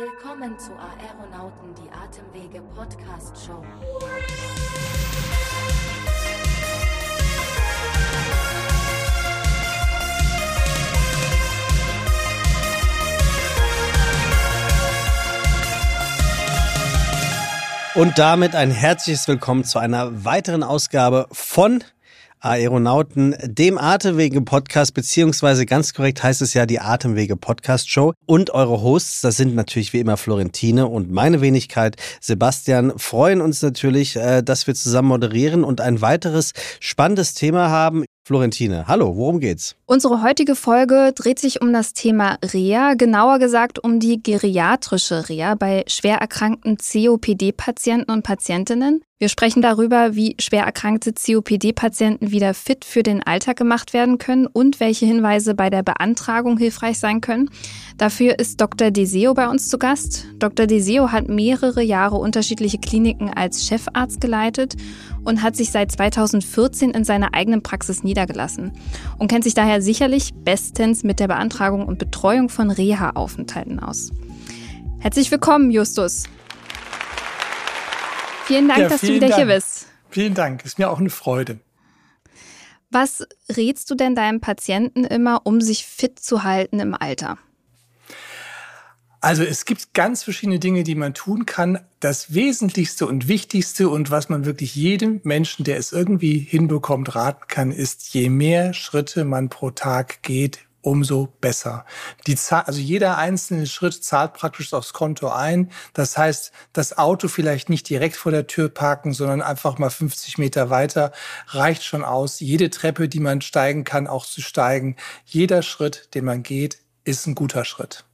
Willkommen zu Aeronauten die Atemwege Podcast Show. Und damit ein herzliches Willkommen zu einer weiteren Ausgabe von Aeronauten, dem Atemwege-Podcast, beziehungsweise ganz korrekt heißt es ja die Atemwege-Podcast-Show. Und eure Hosts, das sind natürlich wie immer Florentine und meine Wenigkeit Sebastian, freuen uns natürlich, äh, dass wir zusammen moderieren und ein weiteres spannendes Thema haben. Florentine, hallo, worum geht's? Unsere heutige Folge dreht sich um das Thema Reha, genauer gesagt um die geriatrische Reha bei schwer erkrankten COPD-Patienten und Patientinnen. Wir sprechen darüber, wie schwer erkrankte COPD-Patienten wieder fit für den Alltag gemacht werden können und welche Hinweise bei der Beantragung hilfreich sein können. Dafür ist Dr. Deseo bei uns zu Gast. Dr. Deseo hat mehrere Jahre unterschiedliche Kliniken als Chefarzt geleitet und hat sich seit 2014 in seiner eigenen Praxis niedergelassen und kennt sich daher sicherlich bestens mit der Beantragung und Betreuung von Reha-Aufenthalten aus. Herzlich willkommen, Justus. Vielen Dank, ja, dass vielen du wieder Dank. hier bist. Vielen Dank, ist mir auch eine Freude. Was rätst du denn deinem Patienten immer, um sich fit zu halten im Alter? Also es gibt ganz verschiedene Dinge, die man tun kann. Das Wesentlichste und Wichtigste und was man wirklich jedem Menschen, der es irgendwie hinbekommt, raten kann, ist, je mehr Schritte man pro Tag geht, umso besser. Die Zahl, also jeder einzelne Schritt zahlt praktisch aufs Konto ein. Das heißt, das Auto vielleicht nicht direkt vor der Tür parken, sondern einfach mal 50 Meter weiter reicht schon aus. Jede Treppe, die man steigen kann, auch zu steigen. Jeder Schritt, den man geht, ist ein guter Schritt.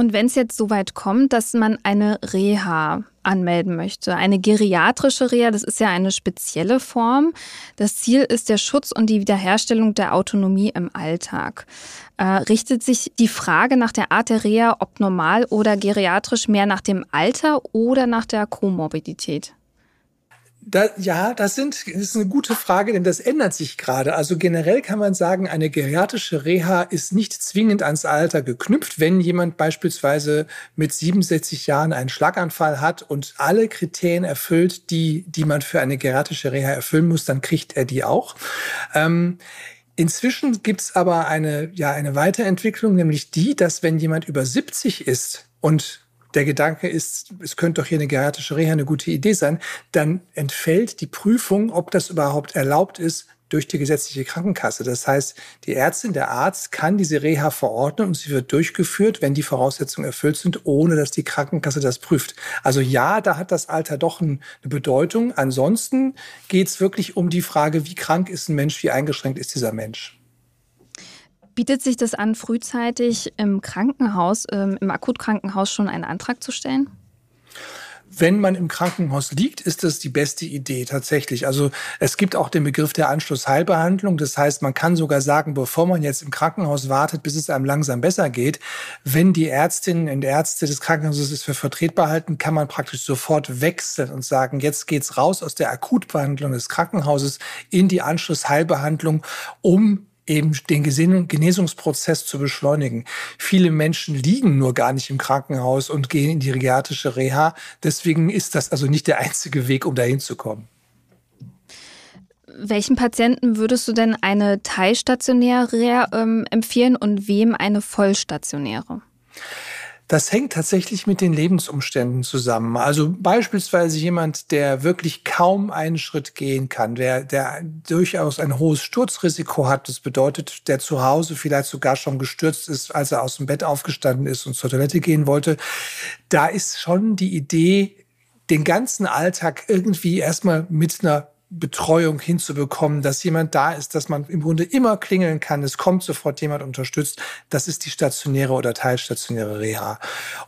Und wenn es jetzt so weit kommt, dass man eine Reha anmelden möchte, eine geriatrische Reha, das ist ja eine spezielle Form. Das Ziel ist der Schutz und die Wiederherstellung der Autonomie im Alltag. Äh, richtet sich die Frage nach der Art der Reha, ob normal oder geriatrisch, mehr nach dem Alter oder nach der Komorbidität? Da, ja, das, sind, das ist eine gute Frage, denn das ändert sich gerade. Also generell kann man sagen, eine geriatrische Reha ist nicht zwingend ans Alter geknüpft. Wenn jemand beispielsweise mit 67 Jahren einen Schlaganfall hat und alle Kriterien erfüllt, die, die man für eine geriatrische Reha erfüllen muss, dann kriegt er die auch. Ähm, Inzwischen gibt's aber eine, ja, eine Weiterentwicklung, nämlich die, dass wenn jemand über 70 ist und der Gedanke ist, es könnte doch hier eine geriatrische Reha eine gute Idee sein, dann entfällt die Prüfung, ob das überhaupt erlaubt ist, durch die gesetzliche Krankenkasse. Das heißt, die Ärztin, der Arzt kann diese Reha verordnen und sie wird durchgeführt, wenn die Voraussetzungen erfüllt sind, ohne dass die Krankenkasse das prüft. Also ja, da hat das Alter doch eine Bedeutung. Ansonsten geht es wirklich um die Frage, wie krank ist ein Mensch, wie eingeschränkt ist dieser Mensch. Bietet sich das an, frühzeitig im Krankenhaus, ähm, im Akutkrankenhaus schon einen Antrag zu stellen? Wenn man im Krankenhaus liegt, ist das die beste Idee tatsächlich. Also es gibt auch den Begriff der Anschlussheilbehandlung. Das heißt, man kann sogar sagen, bevor man jetzt im Krankenhaus wartet, bis es einem langsam besser geht, wenn die Ärztinnen und Ärzte des Krankenhauses es für vertretbar halten, kann man praktisch sofort wechseln und sagen, jetzt geht's raus aus der Akutbehandlung des Krankenhauses in die Anschlussheilbehandlung, um eben den Genesungsprozess zu beschleunigen. Viele Menschen liegen nur gar nicht im Krankenhaus und gehen in die geriatrische Reha. Deswegen ist das also nicht der einzige Weg, um dahin zu kommen. Welchen Patienten würdest du denn eine teilstationäre ähm, empfehlen und wem eine vollstationäre? Das hängt tatsächlich mit den Lebensumständen zusammen. Also beispielsweise jemand, der wirklich kaum einen Schritt gehen kann, der, der durchaus ein hohes Sturzrisiko hat. Das bedeutet, der zu Hause vielleicht sogar schon gestürzt ist, als er aus dem Bett aufgestanden ist und zur Toilette gehen wollte. Da ist schon die Idee, den ganzen Alltag irgendwie erstmal mit einer Betreuung hinzubekommen, dass jemand da ist, dass man im Grunde immer klingeln kann, es kommt sofort jemand unterstützt. Das ist die stationäre oder teilstationäre Reha.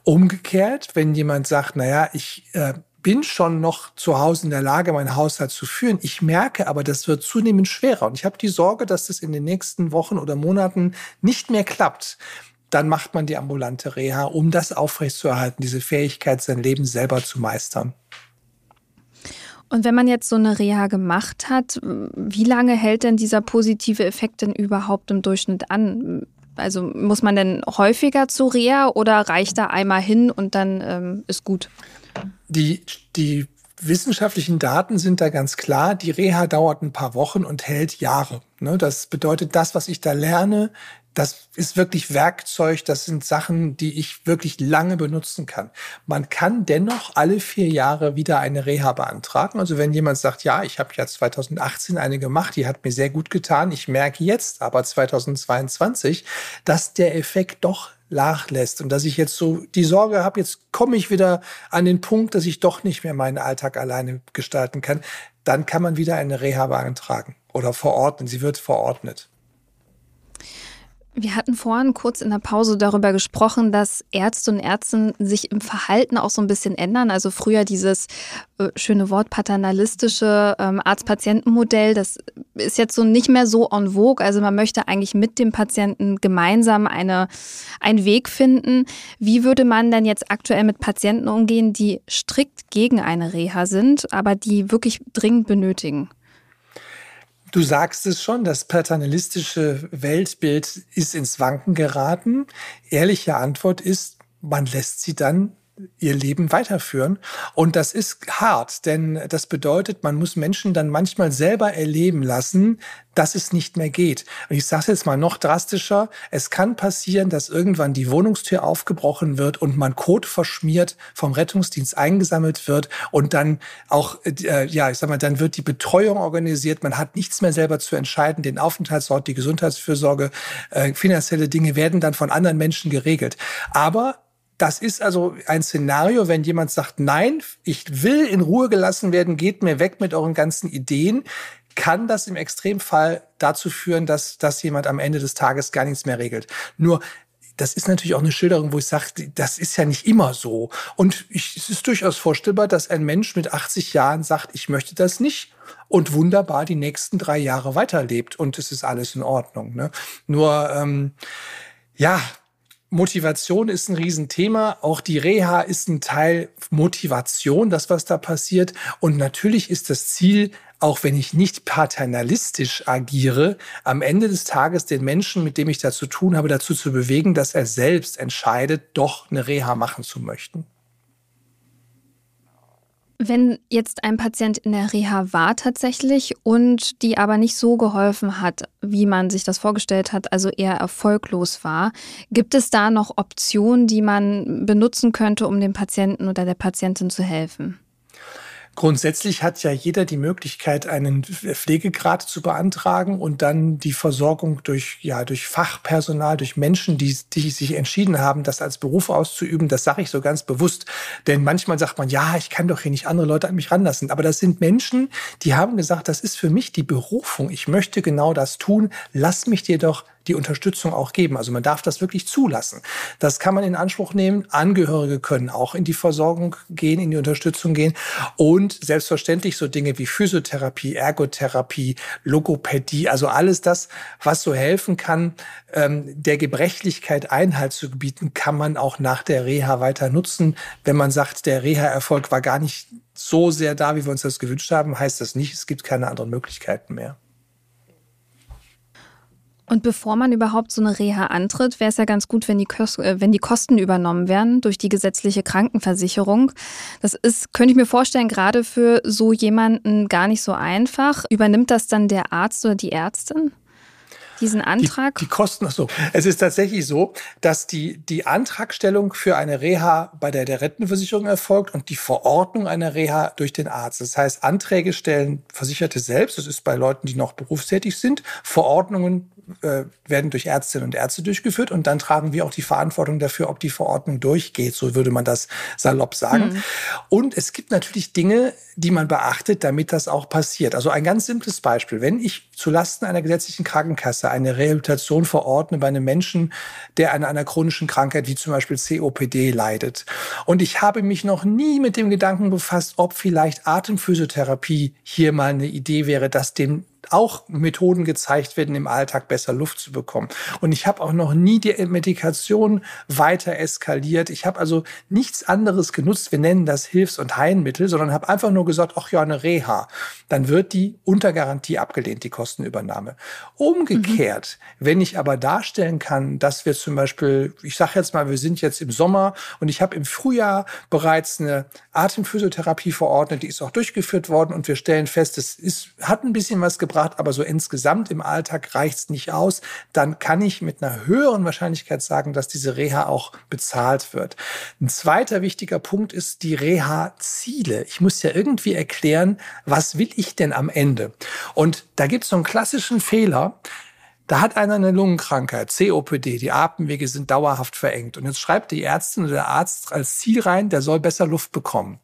Umgekehrt, wenn jemand sagt, naja, ich äh, bin schon noch zu Hause in der Lage, meinen Haushalt zu führen. Ich merke aber, das wird zunehmend schwerer. Und ich habe die Sorge, dass das in den nächsten Wochen oder Monaten nicht mehr klappt. Dann macht man die ambulante Reha, um das aufrechtzuerhalten, diese Fähigkeit, sein Leben selber zu meistern. Und wenn man jetzt so eine Reha gemacht hat, wie lange hält denn dieser positive Effekt denn überhaupt im Durchschnitt an? Also muss man denn häufiger zu Reha oder reicht da einmal hin und dann ähm, ist gut? Die, die wissenschaftlichen Daten sind da ganz klar. Die Reha dauert ein paar Wochen und hält Jahre. Ne? Das bedeutet, das, was ich da lerne, das ist wirklich Werkzeug, das sind Sachen, die ich wirklich lange benutzen kann. Man kann dennoch alle vier Jahre wieder eine Reha beantragen. Also wenn jemand sagt, ja, ich habe ja 2018 eine gemacht, die hat mir sehr gut getan, ich merke jetzt aber 2022, dass der Effekt doch nachlässt und dass ich jetzt so die Sorge habe, jetzt komme ich wieder an den Punkt, dass ich doch nicht mehr meinen Alltag alleine gestalten kann, dann kann man wieder eine Reha beantragen oder verordnen. Sie wird verordnet. Wir hatten vorhin kurz in der Pause darüber gesprochen, dass Ärzte und Ärzte sich im Verhalten auch so ein bisschen ändern. Also früher dieses äh, schöne Wort paternalistische ähm, Arzt-Patienten-Modell, das ist jetzt so nicht mehr so en vogue. Also man möchte eigentlich mit dem Patienten gemeinsam eine, einen Weg finden. Wie würde man denn jetzt aktuell mit Patienten umgehen, die strikt gegen eine Reha sind, aber die wirklich dringend benötigen? Du sagst es schon, das paternalistische Weltbild ist ins Wanken geraten. Ehrliche Antwort ist, man lässt sie dann ihr Leben weiterführen. Und das ist hart, denn das bedeutet, man muss Menschen dann manchmal selber erleben lassen, dass es nicht mehr geht. Und ich sage jetzt mal noch drastischer, es kann passieren, dass irgendwann die Wohnungstür aufgebrochen wird und man Kot verschmiert vom Rettungsdienst eingesammelt wird und dann auch, äh, ja, ich sag mal, dann wird die Betreuung organisiert, man hat nichts mehr selber zu entscheiden, den Aufenthaltsort, die Gesundheitsfürsorge, äh, finanzielle Dinge werden dann von anderen Menschen geregelt. Aber das ist also ein Szenario, wenn jemand sagt, nein, ich will in Ruhe gelassen werden, geht mir weg mit euren ganzen Ideen, kann das im Extremfall dazu führen, dass, dass jemand am Ende des Tages gar nichts mehr regelt. Nur das ist natürlich auch eine Schilderung, wo ich sage, das ist ja nicht immer so. Und ich, es ist durchaus vorstellbar, dass ein Mensch mit 80 Jahren sagt, ich möchte das nicht und wunderbar die nächsten drei Jahre weiterlebt und es ist alles in Ordnung. Ne? Nur, ähm, ja, Motivation ist ein Riesenthema. Auch die Reha ist ein Teil Motivation, das, was da passiert. Und natürlich ist das Ziel, auch wenn ich nicht paternalistisch agiere, am Ende des Tages den Menschen, mit dem ich da zu tun habe, dazu zu bewegen, dass er selbst entscheidet, doch eine Reha machen zu möchten. Wenn jetzt ein Patient in der Reha war tatsächlich und die aber nicht so geholfen hat, wie man sich das vorgestellt hat, also eher erfolglos war, gibt es da noch Optionen, die man benutzen könnte, um dem Patienten oder der Patientin zu helfen? Grundsätzlich hat ja jeder die Möglichkeit, einen Pflegegrad zu beantragen und dann die Versorgung durch, ja, durch Fachpersonal, durch Menschen, die, die sich entschieden haben, das als Beruf auszuüben. Das sage ich so ganz bewusst. Denn manchmal sagt man, ja, ich kann doch hier nicht andere Leute an mich ranlassen. Aber das sind Menschen, die haben gesagt, das ist für mich die Berufung. Ich möchte genau das tun. Lass mich dir doch die Unterstützung auch geben. Also man darf das wirklich zulassen. Das kann man in Anspruch nehmen. Angehörige können auch in die Versorgung gehen, in die Unterstützung gehen. Und selbstverständlich so Dinge wie Physiotherapie, Ergotherapie, Logopädie, also alles das, was so helfen kann, ähm, der Gebrechlichkeit Einhalt zu gebieten, kann man auch nach der Reha weiter nutzen. Wenn man sagt, der Reha-Erfolg war gar nicht so sehr da, wie wir uns das gewünscht haben, heißt das nicht, es gibt keine anderen Möglichkeiten mehr. Und bevor man überhaupt so eine Reha antritt, wäre es ja ganz gut, wenn die, äh, wenn die Kosten übernommen werden durch die gesetzliche Krankenversicherung. Das ist, könnte ich mir vorstellen, gerade für so jemanden gar nicht so einfach. Übernimmt das dann der Arzt oder die Ärztin? Diesen Antrag? Die, die Kosten, so. Es ist tatsächlich so, dass die, die Antragstellung für eine Reha bei der, der Rentenversicherung erfolgt und die Verordnung einer Reha durch den Arzt. Das heißt, Anträge stellen Versicherte selbst. Das ist bei Leuten, die noch berufstätig sind. Verordnungen äh, werden durch Ärztinnen und Ärzte durchgeführt und dann tragen wir auch die Verantwortung dafür, ob die Verordnung durchgeht. So würde man das salopp sagen. Mhm. Und es gibt natürlich Dinge, die man beachtet, damit das auch passiert. Also ein ganz simples Beispiel. Wenn ich zulasten einer gesetzlichen Krankenkasse eine Rehabilitation verordne bei einem Menschen, der an einer chronischen Krankheit wie zum Beispiel COPD leidet. Und ich habe mich noch nie mit dem Gedanken befasst, ob vielleicht Atemphysiotherapie hier mal eine Idee wäre, das dem auch Methoden gezeigt werden, im Alltag besser Luft zu bekommen. Und ich habe auch noch nie die Medikation weiter eskaliert. Ich habe also nichts anderes genutzt. Wir nennen das Hilfs- und Heilmittel, sondern habe einfach nur gesagt, ach ja, eine Reha. Dann wird die unter Garantie abgelehnt, die Kostenübernahme. Umgekehrt, mhm. wenn ich aber darstellen kann, dass wir zum Beispiel, ich sage jetzt mal, wir sind jetzt im Sommer und ich habe im Frühjahr bereits eine Atemphysiotherapie verordnet, die ist auch durchgeführt worden und wir stellen fest, es ist, hat ein bisschen was gebracht gebracht, aber so insgesamt im Alltag reicht es nicht aus, dann kann ich mit einer höheren Wahrscheinlichkeit sagen, dass diese Reha auch bezahlt wird. Ein zweiter wichtiger Punkt ist die Reha-Ziele. Ich muss ja irgendwie erklären, was will ich denn am Ende? Und da gibt es so einen klassischen Fehler. Da hat einer eine Lungenkrankheit, COPD, die Atemwege sind dauerhaft verengt. Und jetzt schreibt die Ärztin oder der Arzt als Ziel rein, der soll besser Luft bekommen.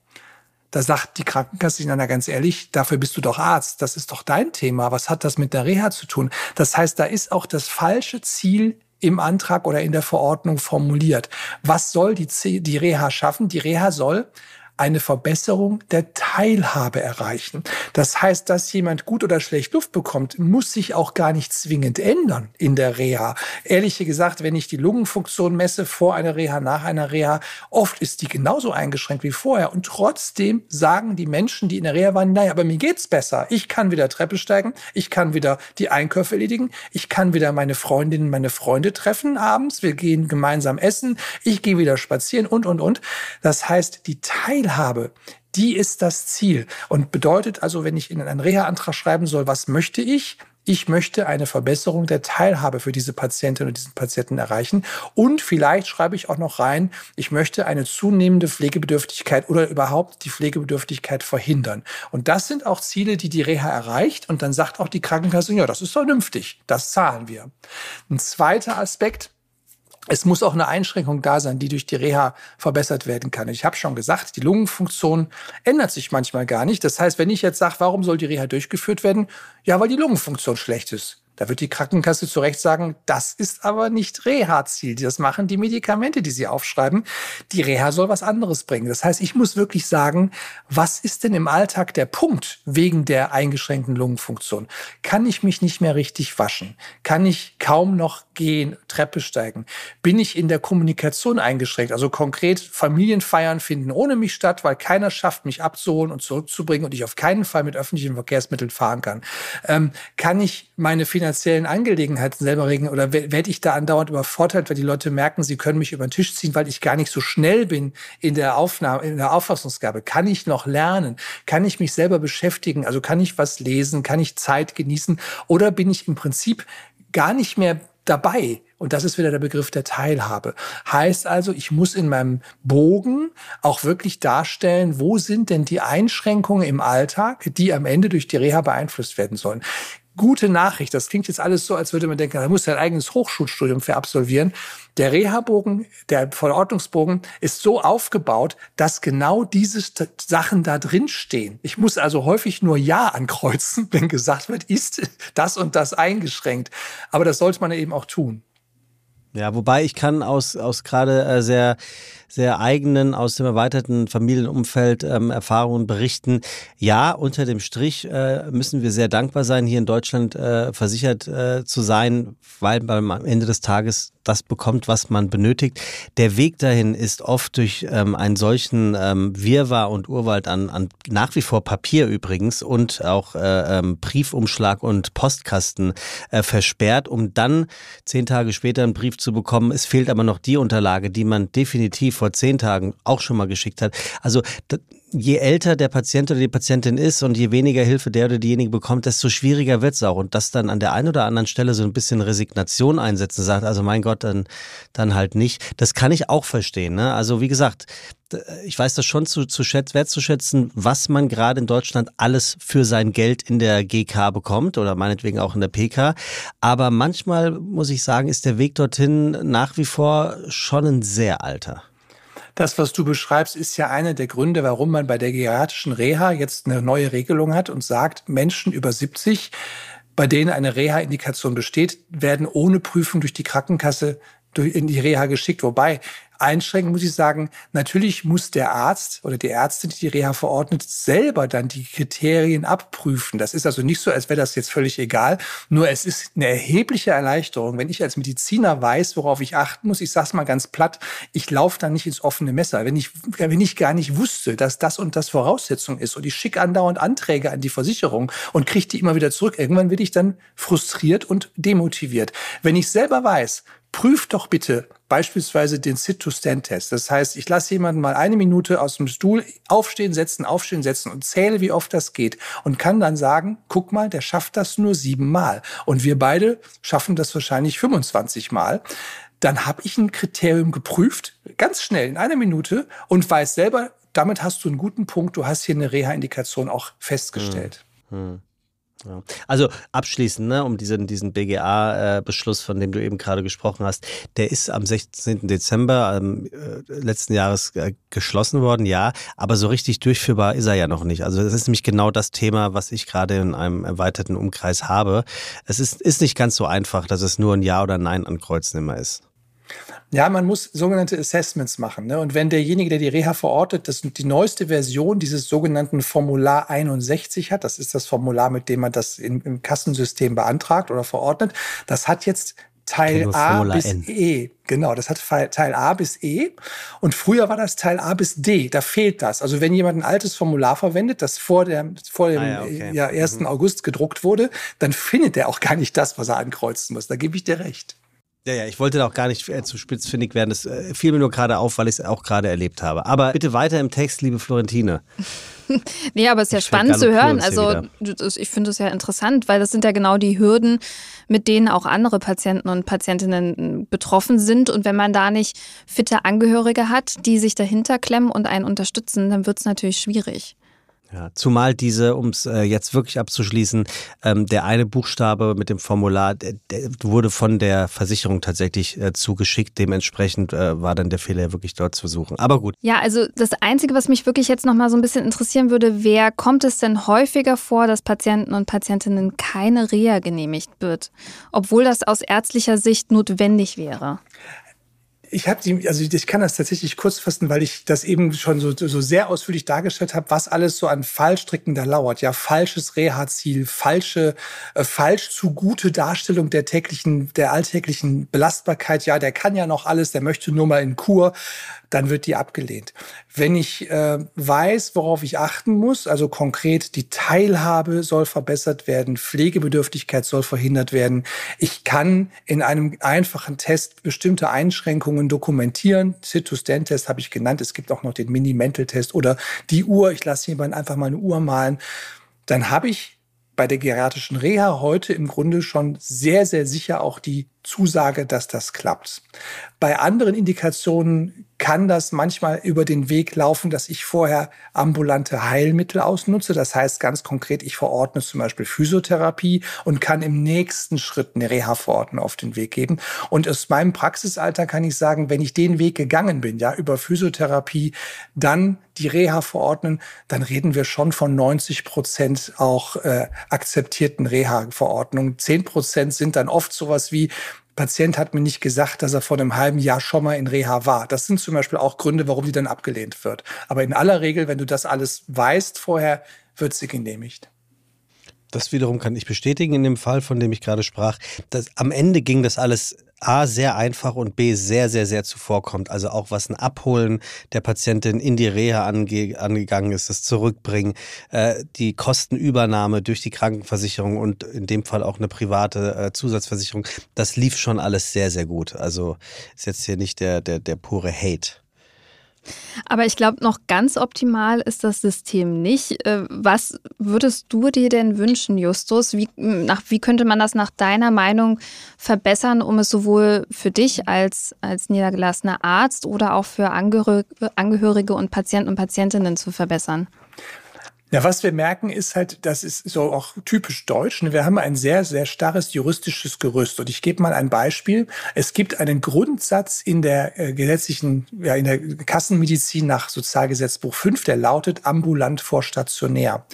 Da sagt die Krankenkasse na ganz ehrlich, dafür bist du doch Arzt. Das ist doch dein Thema. Was hat das mit der Reha zu tun? Das heißt, da ist auch das falsche Ziel im Antrag oder in der Verordnung formuliert. Was soll die, die Reha schaffen? Die Reha soll eine Verbesserung der Teilhabe erreichen. Das heißt, dass jemand gut oder schlecht Luft bekommt, muss sich auch gar nicht zwingend ändern in der Reha. Ehrlich gesagt, wenn ich die Lungenfunktion messe vor einer Reha, nach einer Reha, oft ist die genauso eingeschränkt wie vorher. Und trotzdem sagen die Menschen, die in der Reha waren, naja, aber mir geht's besser. Ich kann wieder Treppe steigen, ich kann wieder die Einkäufe erledigen, ich kann wieder meine Freundinnen, meine Freunde treffen abends, wir gehen gemeinsam essen, ich gehe wieder spazieren und, und, und. Das heißt, die Teilhabe Teilhabe, die ist das Ziel und bedeutet also, wenn ich in einen Reha-Antrag schreiben soll, was möchte ich? Ich möchte eine Verbesserung der Teilhabe für diese Patientin und diesen Patienten erreichen. Und vielleicht schreibe ich auch noch rein, ich möchte eine zunehmende Pflegebedürftigkeit oder überhaupt die Pflegebedürftigkeit verhindern. Und das sind auch Ziele, die die Reha erreicht. Und dann sagt auch die Krankenkasse, ja, das ist vernünftig, das zahlen wir. Ein zweiter Aspekt, es muss auch eine Einschränkung da sein, die durch die Reha verbessert werden kann. Ich habe schon gesagt, die Lungenfunktion ändert sich manchmal gar nicht. Das heißt, wenn ich jetzt sage, warum soll die Reha durchgeführt werden? Ja, weil die Lungenfunktion schlecht ist. Da wird die Krankenkasse zu Recht sagen, das ist aber nicht Reha-Ziel. Das machen die Medikamente, die sie aufschreiben. Die Reha soll was anderes bringen. Das heißt, ich muss wirklich sagen, was ist denn im Alltag der Punkt wegen der eingeschränkten Lungenfunktion? Kann ich mich nicht mehr richtig waschen? Kann ich kaum noch gehen, Treppe steigen? Bin ich in der Kommunikation eingeschränkt? Also konkret, Familienfeiern finden ohne mich statt, weil keiner schafft, mich abzuholen und zurückzubringen und ich auf keinen Fall mit öffentlichen Verkehrsmitteln fahren kann. Ähm, kann ich meine Finanzierung finanziellen Angelegenheiten selber regeln oder werde ich da andauernd überfordert, weil die Leute merken, sie können mich über den Tisch ziehen, weil ich gar nicht so schnell bin in der Aufnahme, in der Auffassungsgabe. Kann ich noch lernen? Kann ich mich selber beschäftigen? Also kann ich was lesen? Kann ich Zeit genießen? Oder bin ich im Prinzip gar nicht mehr dabei. Und das ist wieder der Begriff der Teilhabe. Heißt also, ich muss in meinem Bogen auch wirklich darstellen, wo sind denn die Einschränkungen im Alltag, die am Ende durch die Reha beeinflusst werden sollen gute Nachricht. Das klingt jetzt alles so, als würde man denken, da muss er ein eigenes Hochschulstudium für absolvieren. Der Reha-Bogen, der Verordnungsbogen ist so aufgebaut, dass genau diese Sachen da drin stehen. Ich muss also häufig nur Ja ankreuzen, wenn gesagt wird, ist das und das eingeschränkt. Aber das sollte man eben auch tun. Ja, wobei ich kann aus, aus gerade äh, sehr sehr eigenen, aus dem erweiterten Familienumfeld ähm, Erfahrungen berichten. Ja, unter dem Strich äh, müssen wir sehr dankbar sein, hier in Deutschland äh, versichert äh, zu sein, weil man am Ende des Tages das bekommt, was man benötigt. Der Weg dahin ist oft durch ähm, einen solchen ähm, Wirrwarr und Urwald an, an nach wie vor Papier übrigens und auch äh, ähm, Briefumschlag und Postkasten äh, versperrt, um dann zehn Tage später einen Brief zu bekommen. Es fehlt aber noch die Unterlage, die man definitiv vor zehn Tagen auch schon mal geschickt hat. Also je älter der Patient oder die Patientin ist und je weniger Hilfe der oder diejenige bekommt, desto schwieriger wird es auch. Und das dann an der einen oder anderen Stelle so ein bisschen Resignation einsetzen, sagt, also mein Gott, dann, dann halt nicht. Das kann ich auch verstehen. Ne? Also wie gesagt, ich weiß das schon zu, zu schätzen, wertzuschätzen, was man gerade in Deutschland alles für sein Geld in der GK bekommt oder meinetwegen auch in der PK. Aber manchmal, muss ich sagen, ist der Weg dorthin nach wie vor schon ein sehr alter. Das, was du beschreibst, ist ja einer der Gründe, warum man bei der geriatrischen Reha jetzt eine neue Regelung hat und sagt, Menschen über 70, bei denen eine Reha-Indikation besteht, werden ohne Prüfung durch die Krankenkasse in die Reha geschickt. Wobei einschränken, muss ich sagen, natürlich muss der Arzt oder die Ärztin, die die Reha verordnet, selber dann die Kriterien abprüfen. Das ist also nicht so, als wäre das jetzt völlig egal. Nur es ist eine erhebliche Erleichterung, wenn ich als Mediziner weiß, worauf ich achten muss. Ich sage es mal ganz platt, ich laufe dann nicht ins offene Messer. Wenn ich, wenn ich gar nicht wusste, dass das und das Voraussetzung ist und ich schicke andauernd Anträge an die Versicherung und kriege die immer wieder zurück, irgendwann werde ich dann frustriert und demotiviert. Wenn ich selber weiß, prüft doch bitte beispielsweise den Sit-to-Stand-Test. Das heißt, ich lasse jemanden mal eine Minute aus dem Stuhl aufstehen, setzen, aufstehen, setzen und zähle, wie oft das geht und kann dann sagen, guck mal, der schafft das nur sieben Mal und wir beide schaffen das wahrscheinlich 25 Mal. Dann habe ich ein Kriterium geprüft, ganz schnell in einer Minute und weiß selber, damit hast du einen guten Punkt, du hast hier eine Reha-Indikation auch festgestellt. Hm. Hm. Ja. Also abschließend, ne, um diesen, diesen BGA-Beschluss, von dem du eben gerade gesprochen hast, der ist am 16. Dezember ähm, äh, letzten Jahres äh, geschlossen worden, ja, aber so richtig durchführbar ist er ja noch nicht. Also das ist nämlich genau das Thema, was ich gerade in einem erweiterten Umkreis habe. Es ist, ist nicht ganz so einfach, dass es nur ein Ja oder Nein ankreuzen immer ist. Ja, man muss sogenannte Assessments machen. Ne? Und wenn derjenige, der die Reha verortet, das die neueste Version dieses sogenannten Formular 61 hat, das ist das Formular, mit dem man das in, im Kassensystem beantragt oder verordnet, das hat jetzt Teil A bis N. E. Genau, das hat Teil A bis E. Und früher war das Teil A bis D. Da fehlt das. Also wenn jemand ein altes Formular verwendet, das vor, der, vor dem ah, ja, okay. ja, 1. Mhm. August gedruckt wurde, dann findet er auch gar nicht das, was er ankreuzen muss. Da gebe ich dir recht. Ja, ja, ich wollte da auch gar nicht äh, zu spitzfindig werden. Das äh, fiel mir nur gerade auf, weil ich es auch gerade erlebt habe. Aber bitte weiter im Text, liebe Florentine. nee, aber es ist ja spannend zu hören. Also ich finde es ja interessant, weil das sind ja genau die Hürden, mit denen auch andere Patienten und Patientinnen betroffen sind. Und wenn man da nicht fitte Angehörige hat, die sich dahinter klemmen und einen unterstützen, dann wird es natürlich schwierig. Ja, zumal diese, um es äh, jetzt wirklich abzuschließen, ähm, der eine Buchstabe mit dem Formular, der, der wurde von der Versicherung tatsächlich äh, zugeschickt. Dementsprechend äh, war dann der Fehler wirklich dort zu suchen. Aber gut. Ja, also das Einzige, was mich wirklich jetzt nochmal so ein bisschen interessieren würde, wer kommt es denn häufiger vor, dass Patienten und Patientinnen keine Reha genehmigt wird, obwohl das aus ärztlicher Sicht notwendig wäre? Ich habe die, also ich kann das tatsächlich kurz fassen, weil ich das eben schon so, so sehr ausführlich dargestellt habe, was alles so an Fallstricken da lauert. Ja, falsches Reha-Ziel, falsche, äh, falsch zu gute Darstellung der täglichen, der alltäglichen Belastbarkeit. Ja, der kann ja noch alles, der möchte nur mal in Kur dann wird die abgelehnt. Wenn ich äh, weiß, worauf ich achten muss, also konkret die Teilhabe soll verbessert werden, Pflegebedürftigkeit soll verhindert werden, ich kann in einem einfachen Test bestimmte Einschränkungen dokumentieren. Sit-to-Stand-Test habe ich genannt. Es gibt auch noch den Mini-Mental-Test oder die Uhr. Ich lasse jemanden einfach mal eine Uhr malen. Dann habe ich bei der geriatrischen Reha heute im Grunde schon sehr, sehr sicher auch die Zusage, dass das klappt. Bei anderen Indikationen kann das manchmal über den Weg laufen, dass ich vorher ambulante Heilmittel ausnutze. Das heißt ganz konkret, ich verordne zum Beispiel Physiotherapie und kann im nächsten Schritt eine Reha-Verordnung auf den Weg geben. Und aus meinem Praxisalter kann ich sagen, wenn ich den Weg gegangen bin, ja, über Physiotherapie, dann die Reha verordnen, dann reden wir schon von 90 Prozent auch äh, akzeptierten Reha-Verordnungen. 10 Prozent sind dann oft sowas wie, Patient hat mir nicht gesagt, dass er vor einem halben Jahr schon mal in Reha war. Das sind zum Beispiel auch Gründe, warum die dann abgelehnt wird. Aber in aller Regel, wenn du das alles weißt vorher, wird sie genehmigt. Das wiederum kann ich bestätigen in dem Fall, von dem ich gerade sprach. Dass am Ende ging das alles A sehr einfach und B sehr, sehr, sehr zuvorkommt. Also auch was ein Abholen der Patientin in die Reha ange angegangen ist, das Zurückbringen, äh, die Kostenübernahme durch die Krankenversicherung und in dem Fall auch eine private äh, Zusatzversicherung, das lief schon alles sehr, sehr gut. Also ist jetzt hier nicht der, der, der pure Hate. Aber ich glaube, noch ganz optimal ist das System nicht. Äh, was würdest du dir denn wünschen, Justus? Wie, nach, wie könnte man das nach deiner Meinung verbessern, um es sowohl für dich als, als niedergelassener Arzt oder auch für Angehörige und Patienten und Patientinnen zu verbessern? Ja, was wir merken, ist halt, das ist so auch typisch deutsch. Ne? Wir haben ein sehr, sehr starres juristisches Gerüst. Und ich gebe mal ein Beispiel. Es gibt einen Grundsatz in der äh, gesetzlichen, ja, in der Kassenmedizin nach Sozialgesetzbuch 5, der lautet ambulant vor stationär.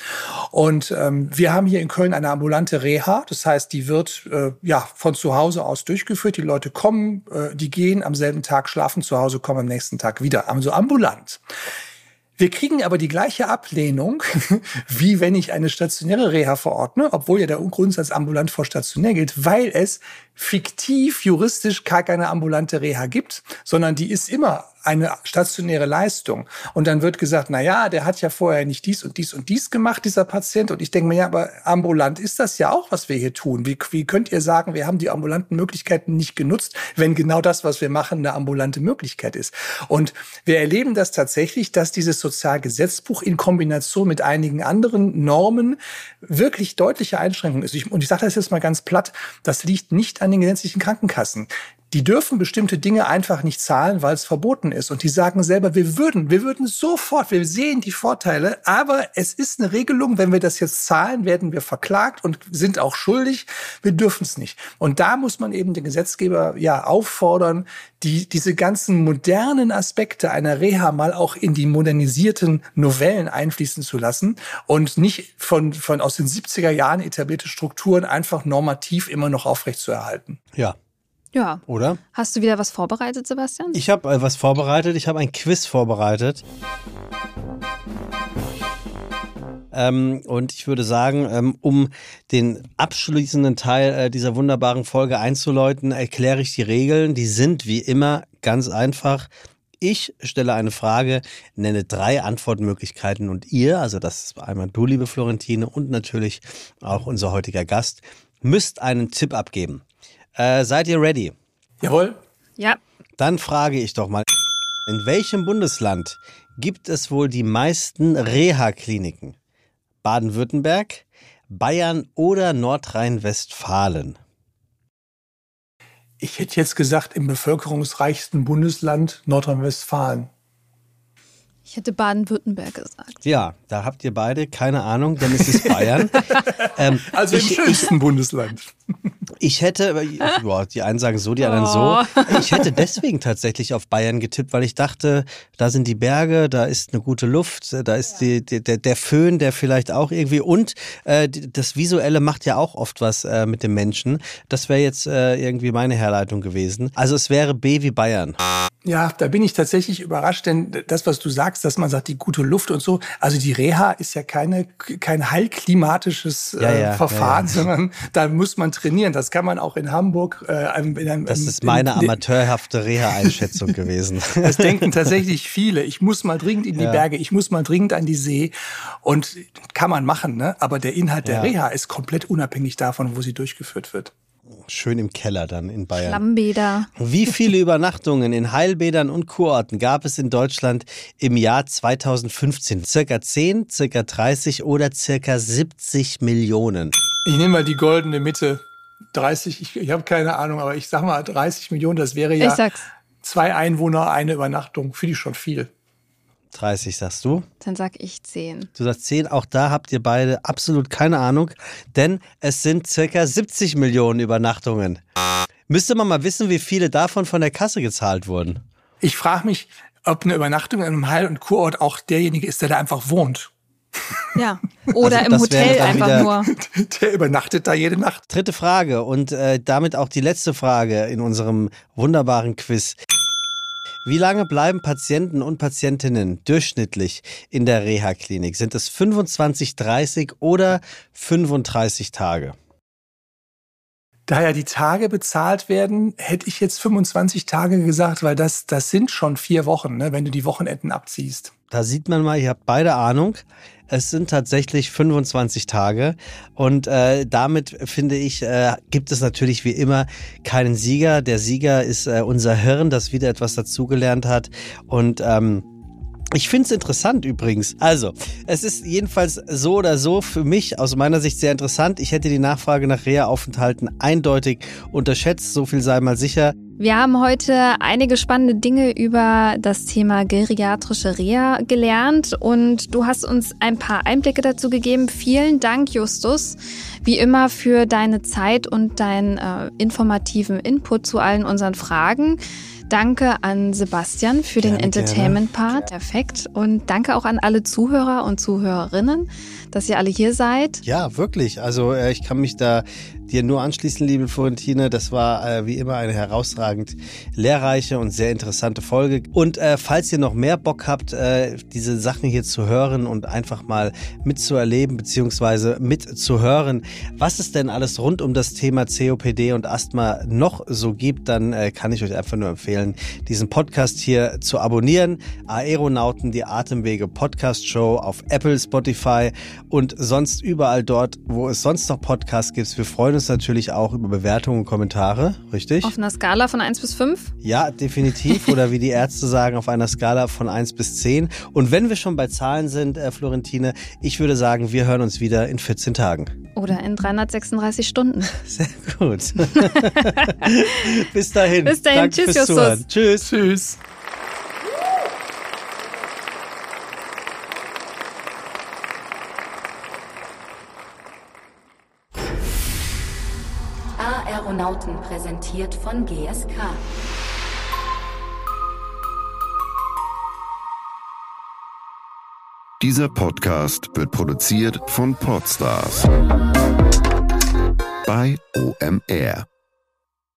Und ähm, wir haben hier in Köln eine ambulante Reha. Das heißt, die wird äh, ja von zu Hause aus durchgeführt. Die Leute kommen, äh, die gehen am selben Tag, schlafen zu Hause, kommen am nächsten Tag wieder. Also ambulant. Wir kriegen aber die gleiche Ablehnung, wie wenn ich eine stationäre Reha verordne, obwohl ja der Grundsatz ambulant vor stationär gilt, weil es fiktiv juristisch gar keine ambulante Reha gibt, sondern die ist immer eine stationäre Leistung. Und dann wird gesagt, na ja, der hat ja vorher nicht dies und dies und dies gemacht, dieser Patient. Und ich denke mir, ja, aber ambulant ist das ja auch, was wir hier tun. Wie, wie könnt ihr sagen, wir haben die ambulanten Möglichkeiten nicht genutzt, wenn genau das, was wir machen, eine ambulante Möglichkeit ist? Und wir erleben das tatsächlich, dass dieses Sozialgesetzbuch in Kombination mit einigen anderen Normen wirklich deutliche Einschränkungen ist. und ich sage das jetzt mal ganz platt, das liegt nicht an den gesetzlichen Krankenkassen die dürfen bestimmte Dinge einfach nicht zahlen, weil es verboten ist. Und die sagen selber, wir würden, wir würden sofort, wir sehen die Vorteile, aber es ist eine Regelung, wenn wir das jetzt zahlen, werden wir verklagt und sind auch schuldig. Wir dürfen es nicht. Und da muss man eben den Gesetzgeber ja auffordern, die, diese ganzen modernen Aspekte einer Reha mal auch in die modernisierten Novellen einfließen zu lassen und nicht von, von aus den 70er Jahren etablierte Strukturen einfach normativ immer noch aufrechtzuerhalten. Ja, ja. Oder? Hast du wieder was vorbereitet, Sebastian? Ich habe äh, was vorbereitet. Ich habe ein Quiz vorbereitet. Ähm, und ich würde sagen, ähm, um den abschließenden Teil äh, dieser wunderbaren Folge einzuläuten, erkläre ich die Regeln. Die sind wie immer ganz einfach. Ich stelle eine Frage, nenne drei Antwortmöglichkeiten und ihr, also das ist einmal du, liebe Florentine, und natürlich auch unser heutiger Gast, müsst einen Tipp abgeben. Äh, seid ihr ready? Jawohl. Ja. Dann frage ich doch mal, in welchem Bundesland gibt es wohl die meisten Reha-Kliniken? Baden-Württemberg, Bayern oder Nordrhein-Westfalen? Ich hätte jetzt gesagt, im bevölkerungsreichsten Bundesland Nordrhein-Westfalen. Ich hätte Baden-Württemberg gesagt. Ja, da habt ihr beide keine Ahnung, denn es ist Bayern. ähm, also ich, im schönsten ich, Bundesland. Ich hätte, boah, die einen sagen so, die anderen oh. so. Ich hätte deswegen tatsächlich auf Bayern getippt, weil ich dachte, da sind die Berge, da ist eine gute Luft, da ist ja. die, die, der, der Föhn, der vielleicht auch irgendwie und äh, das Visuelle macht ja auch oft was äh, mit dem Menschen. Das wäre jetzt äh, irgendwie meine Herleitung gewesen. Also es wäre B wie Bayern. Ja, da bin ich tatsächlich überrascht, denn das, was du sagst, dass man sagt, die gute Luft und so, also die Reha ist ja keine, kein heilklimatisches äh, ja, Verfahren, ja, sondern da muss man trainieren. Das kann man auch in Hamburg. Äh, in einem, das ist meine in, amateurhafte Reha-Einschätzung gewesen. Das denken tatsächlich viele. Ich muss mal dringend in die Berge, ich muss mal dringend an die See und kann man machen, ne? Aber der Inhalt der Reha ist komplett unabhängig davon, wo sie durchgeführt wird. Schön im Keller dann in Bayern. Schlammbäder. Wie viele Übernachtungen in Heilbädern und Kurorten gab es in Deutschland im Jahr 2015? Circa 10, circa 30 oder circa 70 Millionen? Ich nehme mal die goldene Mitte. 30, ich, ich habe keine Ahnung, aber ich sag mal 30 Millionen, das wäre ja zwei Einwohner, eine Übernachtung. Finde ich schon viel. 30 sagst du. Dann sag ich 10. Du sagst 10, auch da habt ihr beide absolut keine Ahnung, denn es sind circa 70 Millionen Übernachtungen. Müsste man mal wissen, wie viele davon von der Kasse gezahlt wurden. Ich frage mich, ob eine Übernachtung in einem Heil- und Kurort auch derjenige ist, der da einfach wohnt. Ja, oder also im Hotel einfach nur. Der übernachtet da jede Nacht. Dritte Frage und äh, damit auch die letzte Frage in unserem wunderbaren Quiz. Wie lange bleiben Patienten und Patientinnen durchschnittlich in der Reha-Klinik? Sind es 25, 30 oder 35 Tage? Da ja die Tage bezahlt werden, hätte ich jetzt 25 Tage gesagt, weil das, das sind schon vier Wochen, ne, wenn du die Wochenenden abziehst. Da sieht man mal, ihr habt beide Ahnung. Es sind tatsächlich 25 Tage und äh, damit finde ich, äh, gibt es natürlich wie immer keinen Sieger. Der Sieger ist äh, unser Hirn, das wieder etwas dazugelernt hat und ähm, ich finde es interessant übrigens. Also, es ist jedenfalls so oder so für mich aus meiner Sicht sehr interessant. Ich hätte die Nachfrage nach Reha-Aufenthalten eindeutig unterschätzt, so viel sei mal sicher. Wir haben heute einige spannende Dinge über das Thema geriatrische Reha gelernt und du hast uns ein paar Einblicke dazu gegeben. Vielen Dank, Justus, wie immer für deine Zeit und deinen äh, informativen Input zu allen unseren Fragen. Danke an Sebastian für gerne, den Entertainment-Part. Perfekt. Und danke auch an alle Zuhörer und Zuhörerinnen, dass ihr alle hier seid. Ja, wirklich. Also äh, ich kann mich da dir nur anschließen, liebe Florentine. Das war äh, wie immer eine herausragend lehrreiche und sehr interessante Folge. Und äh, falls ihr noch mehr Bock habt, äh, diese Sachen hier zu hören und einfach mal mitzuerleben beziehungsweise mitzuhören, was es denn alles rund um das Thema COPD und Asthma noch so gibt, dann äh, kann ich euch einfach nur empfehlen, diesen Podcast hier zu abonnieren. Aeronauten, die Atemwege Podcast Show auf Apple, Spotify und sonst überall dort, wo es sonst noch Podcasts gibt. Wir freuen uns uns natürlich auch über Bewertungen und Kommentare, richtig? Auf einer Skala von 1 bis 5? Ja, definitiv. Oder wie die Ärzte sagen, auf einer Skala von 1 bis 10. Und wenn wir schon bei Zahlen sind, äh, Florentine, ich würde sagen, wir hören uns wieder in 14 Tagen. Oder in 336 Stunden. Sehr gut. Bis dahin. Bis dahin. Danke Tschüss, Justus. Tschüss. Tschüss. Aeronauten präsentiert von GSK. Dieser Podcast wird produziert von Podstars bei OMR.